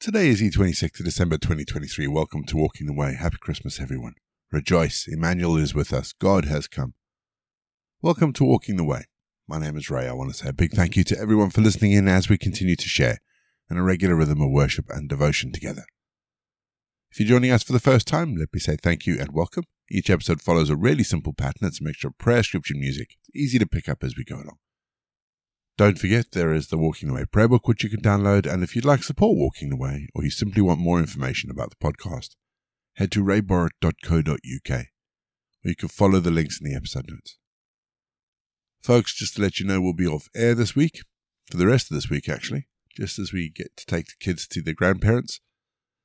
Today is E26th of December 2023. Welcome to Walking the Way. Happy Christmas, everyone. Rejoice, Emmanuel is with us. God has come. Welcome to Walking the Way. My name is Ray. I want to say a big thank you to everyone for listening in as we continue to share in a regular rhythm of worship and devotion together. If you're joining us for the first time, let me say thank you and welcome. Each episode follows a really simple pattern. It's a mixture of prayer, scripture, and music. It's easy to pick up as we go along. Don't forget, there is the Walking the Way prayer book, which you can download. And if you'd like support Walking the Way, or you simply want more information about the podcast, head to rayborrett.co.uk, or you can follow the links in the episode notes. Folks, just to let you know, we'll be off air this week, for the rest of this week, actually, just as we get to take the kids to their grandparents,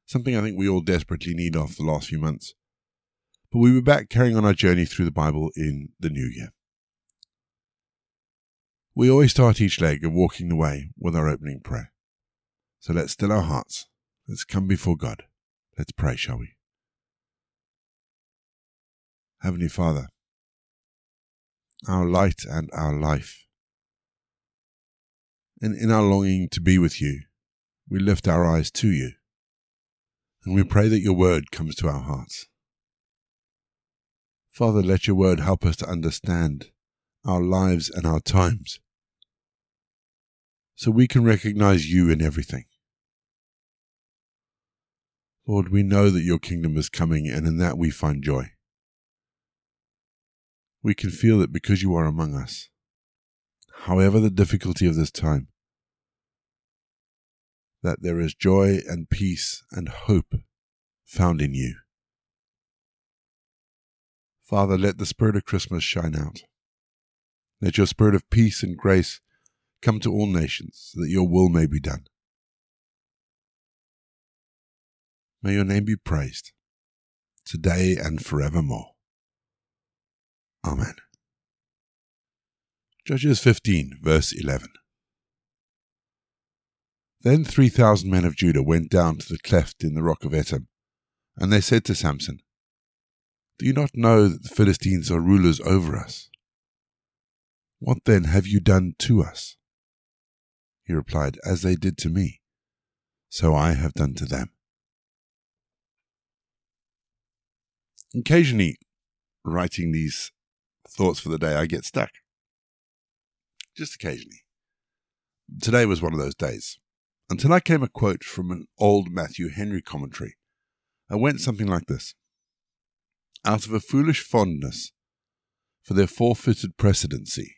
something I think we all desperately need after the last few months. But we'll be back carrying on our journey through the Bible in the new year. We always start each leg of walking the way with our opening prayer. So let's still our hearts. Let's come before God. Let's pray, shall we? Heavenly Father, our light and our life, and in our longing to be with you, we lift our eyes to you, and we pray that your word comes to our hearts. Father, let your word help us to understand our lives and our times so we can recognize you in everything. Lord, we know that your kingdom is coming, and in that we find joy. We can feel it because you are among us. However, the difficulty of this time, that there is joy and peace and hope found in you. Father, let the spirit of Christmas shine out. Let your spirit of peace and grace come to all nations, that your will may be done. May your name be praised, today and forevermore. Amen. Judges 15, verse 11. Then three thousand men of Judah went down to the cleft in the rock of Etam, and they said to Samson, Do you not know that the Philistines are rulers over us? What then have you done to us? He replied, As they did to me, so I have done to them. Occasionally, writing these thoughts for the day, I get stuck. Just occasionally. Today was one of those days. Until I came a quote from an old Matthew Henry commentary. I went something like this Out of a foolish fondness for their forfeited precedency,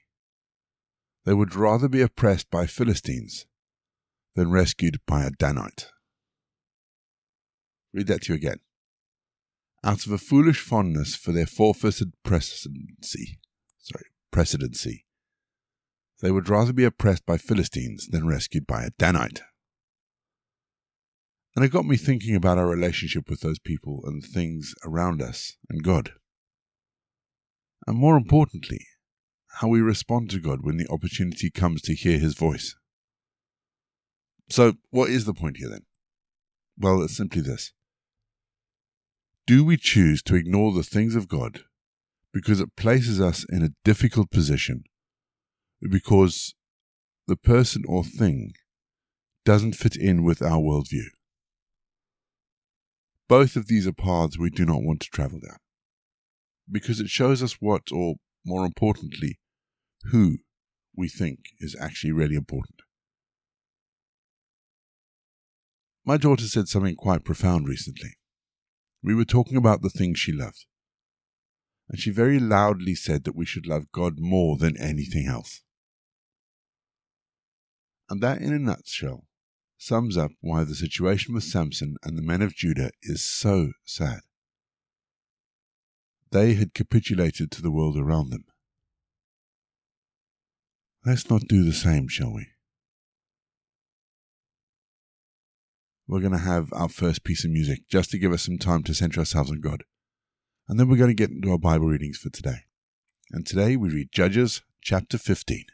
they would rather be oppressed by Philistines than rescued by a Danite. Read that to you again. Out of a foolish fondness for their forfeited precedency, sorry, precedency, they would rather be oppressed by Philistines than rescued by a Danite. And it got me thinking about our relationship with those people and things around us and God. And more importantly, how we respond to God when the opportunity comes to hear his voice. So, what is the point here then? Well, it's simply this. Do we choose to ignore the things of God because it places us in a difficult position, because the person or thing doesn't fit in with our worldview? Both of these are paths we do not want to travel down because it shows us what, or more importantly, who we think is actually really important. My daughter said something quite profound recently. We were talking about the things she loved, and she very loudly said that we should love God more than anything else. And that, in a nutshell, sums up why the situation with Samson and the men of Judah is so sad. They had capitulated to the world around them. Let's not do the same, shall we? We're going to have our first piece of music just to give us some time to center ourselves on God. And then we're going to get into our Bible readings for today. And today we read Judges chapter 15.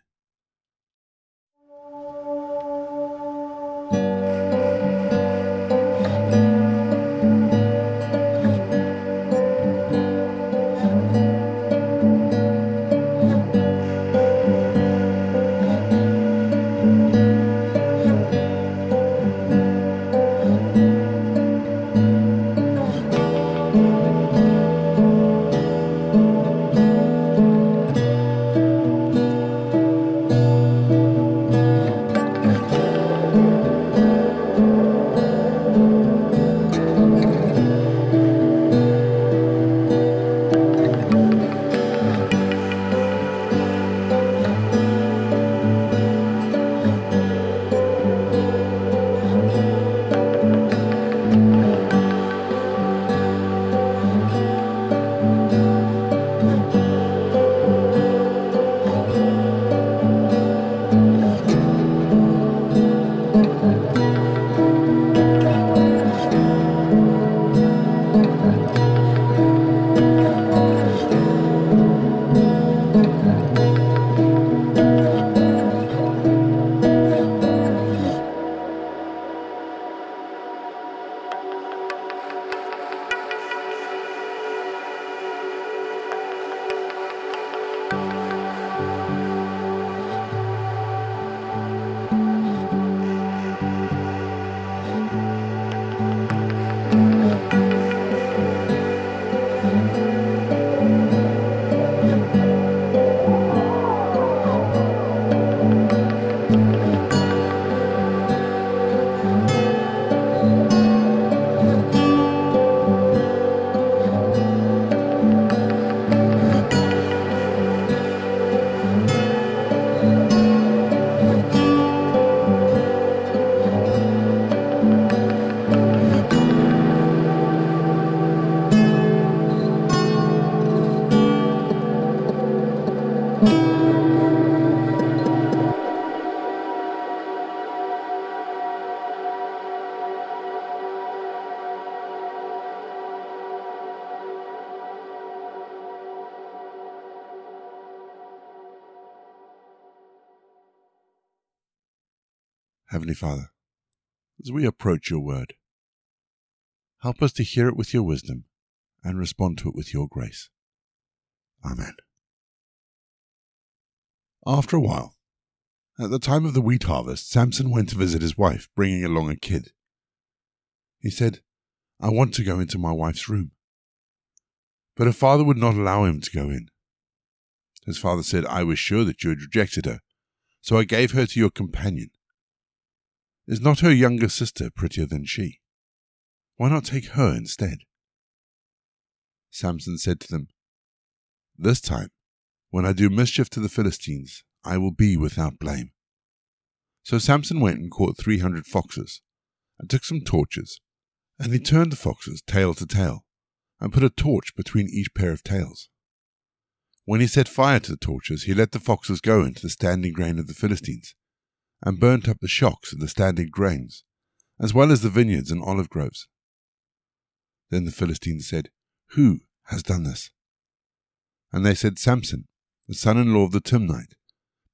Heavenly Father, as we approach your word, help us to hear it with your wisdom and respond to it with your grace. Amen. After a while, at the time of the wheat harvest, Samson went to visit his wife, bringing along a kid. He said, I want to go into my wife's room. But her father would not allow him to go in. His father said, I was sure that you had rejected her, so I gave her to your companion. Is not her younger sister prettier than she? Why not take her instead? Samson said to them, This time, when I do mischief to the Philistines, I will be without blame. So Samson went and caught three hundred foxes, and took some torches, and he turned the foxes tail to tail, and put a torch between each pair of tails. When he set fire to the torches, he let the foxes go into the standing grain of the Philistines, and burnt up the shocks of the standing grains, as well as the vineyards and olive groves. Then the Philistines said, Who has done this? And they said, Samson, the son in law of the Timnite,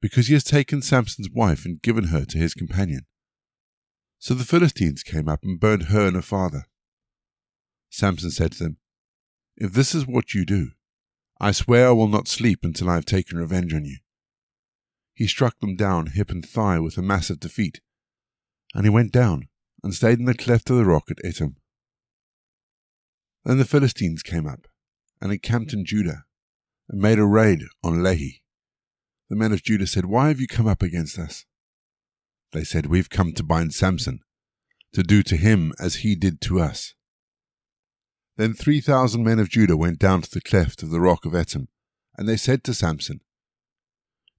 because he has taken Samson's wife and given her to his companion. So the Philistines came up and burned her and her father. Samson said to them, If this is what you do, I swear I will not sleep until I have taken revenge on you. He struck them down hip and thigh with a massive defeat, and he went down and stayed in the cleft of the rock at Etam. Then the Philistines came up and encamped in Judah and made a raid on Lehi. The men of Judah said, Why have you come up against us? They said, We've come to bind Samson, to do to him as he did to us. Then three thousand men of Judah went down to the cleft of the rock of Etam, and they said to Samson,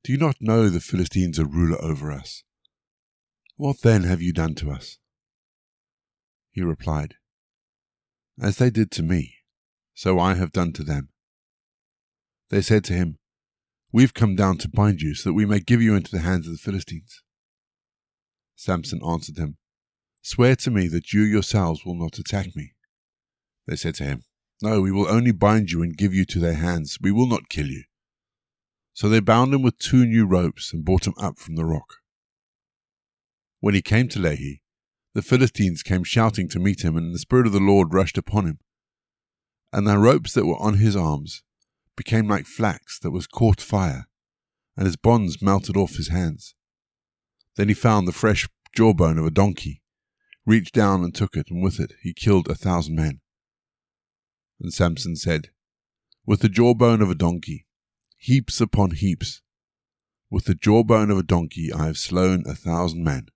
Do you not know the Philistines are ruler over us? What then have you done to us? He replied, As they did to me, so I have done to them. They said to him, We've come down to bind you, so that we may give you into the hands of the Philistines. Samson answered them, Swear to me that you yourselves will not attack me. They said to him, No, we will only bind you and give you to their hands. We will not kill you. So they bound him with two new ropes and brought him up from the rock. When he came to Lehi, the Philistines came shouting to meet him, and the Spirit of the Lord rushed upon him. And the ropes that were on his arms became like flax that was caught fire, and his bonds melted off his hands. Then he found the fresh jawbone of a donkey, reached down and took it, and with it he killed a thousand men. And Samson said, With the jawbone of a donkey, heaps upon heaps, with the jawbone of a donkey I have slain a thousand men.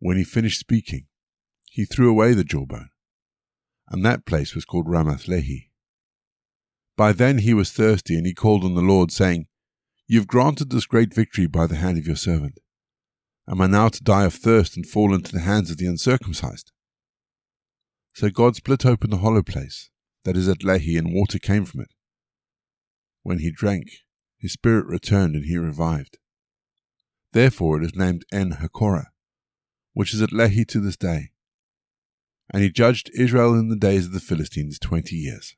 When he finished speaking, he threw away the jawbone, and that place was called Ramath Lehi. By then he was thirsty, and he called on the Lord, saying, You have granted this great victory by the hand of your servant. Am I now to die of thirst and fall into the hands of the uncircumcised? So God split open the hollow place that is at Lehi, and water came from it. When he drank, his spirit returned, and he revived. Therefore it is named En Hakkore, which is at Lehi to this day. And he judged Israel in the days of the Philistines twenty years.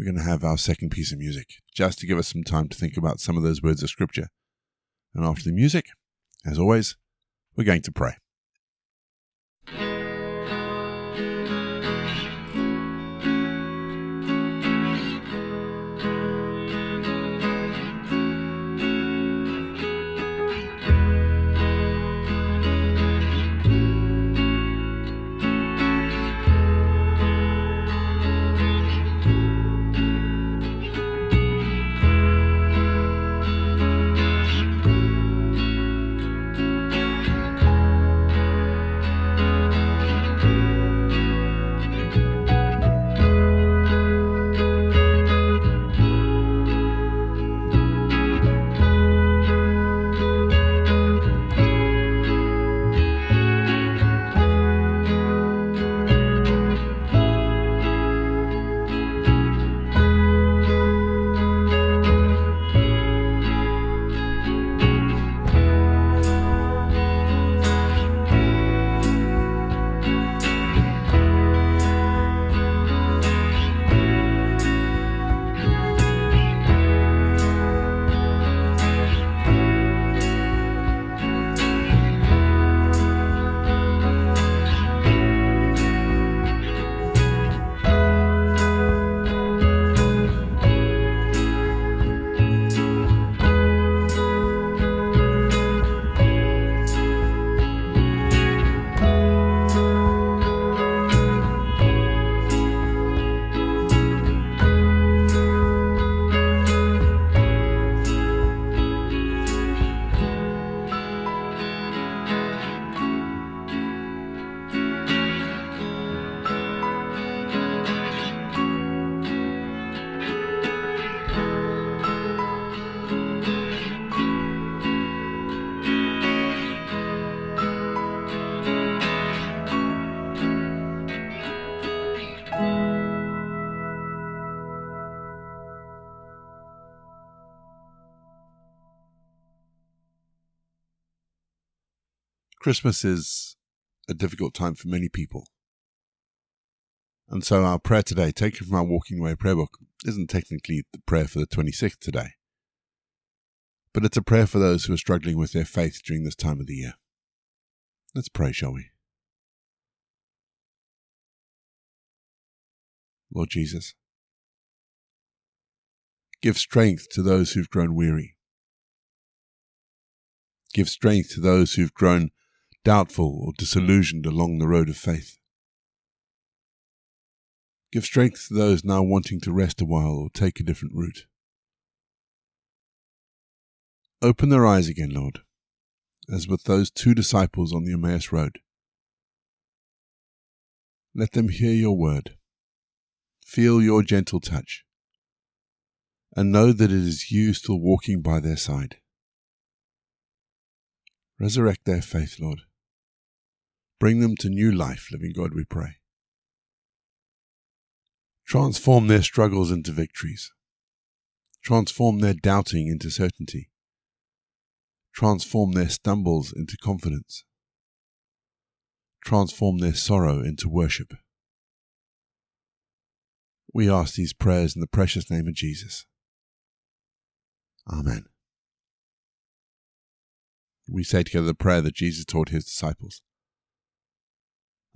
we're going to have our second piece of music, just to give us some time to think about some of those words of Scripture. And after the music, as always, we're going to pray. Christmas is a difficult time for many people. And so our prayer today, taken from our Walking Away prayer book, isn't technically the prayer for the 26th today, but it's a prayer for those who are struggling with their faith during this time of the year. Let's pray, shall we? Lord Jesus, give strength to those who've grown weary. Give strength to those who've grown doubtful or disillusioned along the road of faith. Give strength to those now wanting to rest a while or take a different route. Open their eyes again, Lord, as with those two disciples on the Emmaus Road. Let them hear your word, feel your gentle touch, and know that it is you still walking by their side. Resurrect their faith, Lord. Bring them to new life, living God, we pray. Transform their struggles into victories. Transform their doubting into certainty. Transform their stumbles into confidence. Transform their sorrow into worship. We ask these prayers in the precious name of Jesus. Amen. We say together the prayer that Jesus taught his disciples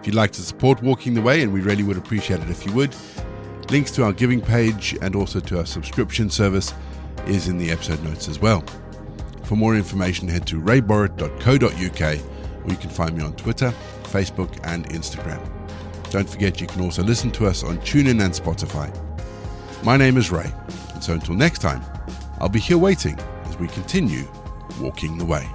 If you'd like to support Walking the Way, and we really would appreciate it if you would, Links to our giving page and also to our subscription service is in the episode notes as well. For more information, head to rayborrett.co.uk or you can find me on Twitter, Facebook, and Instagram. Don't forget you can also listen to us on TuneIn and Spotify. My name is Ray, and so until next time, I'll be here waiting as we continue walking the way.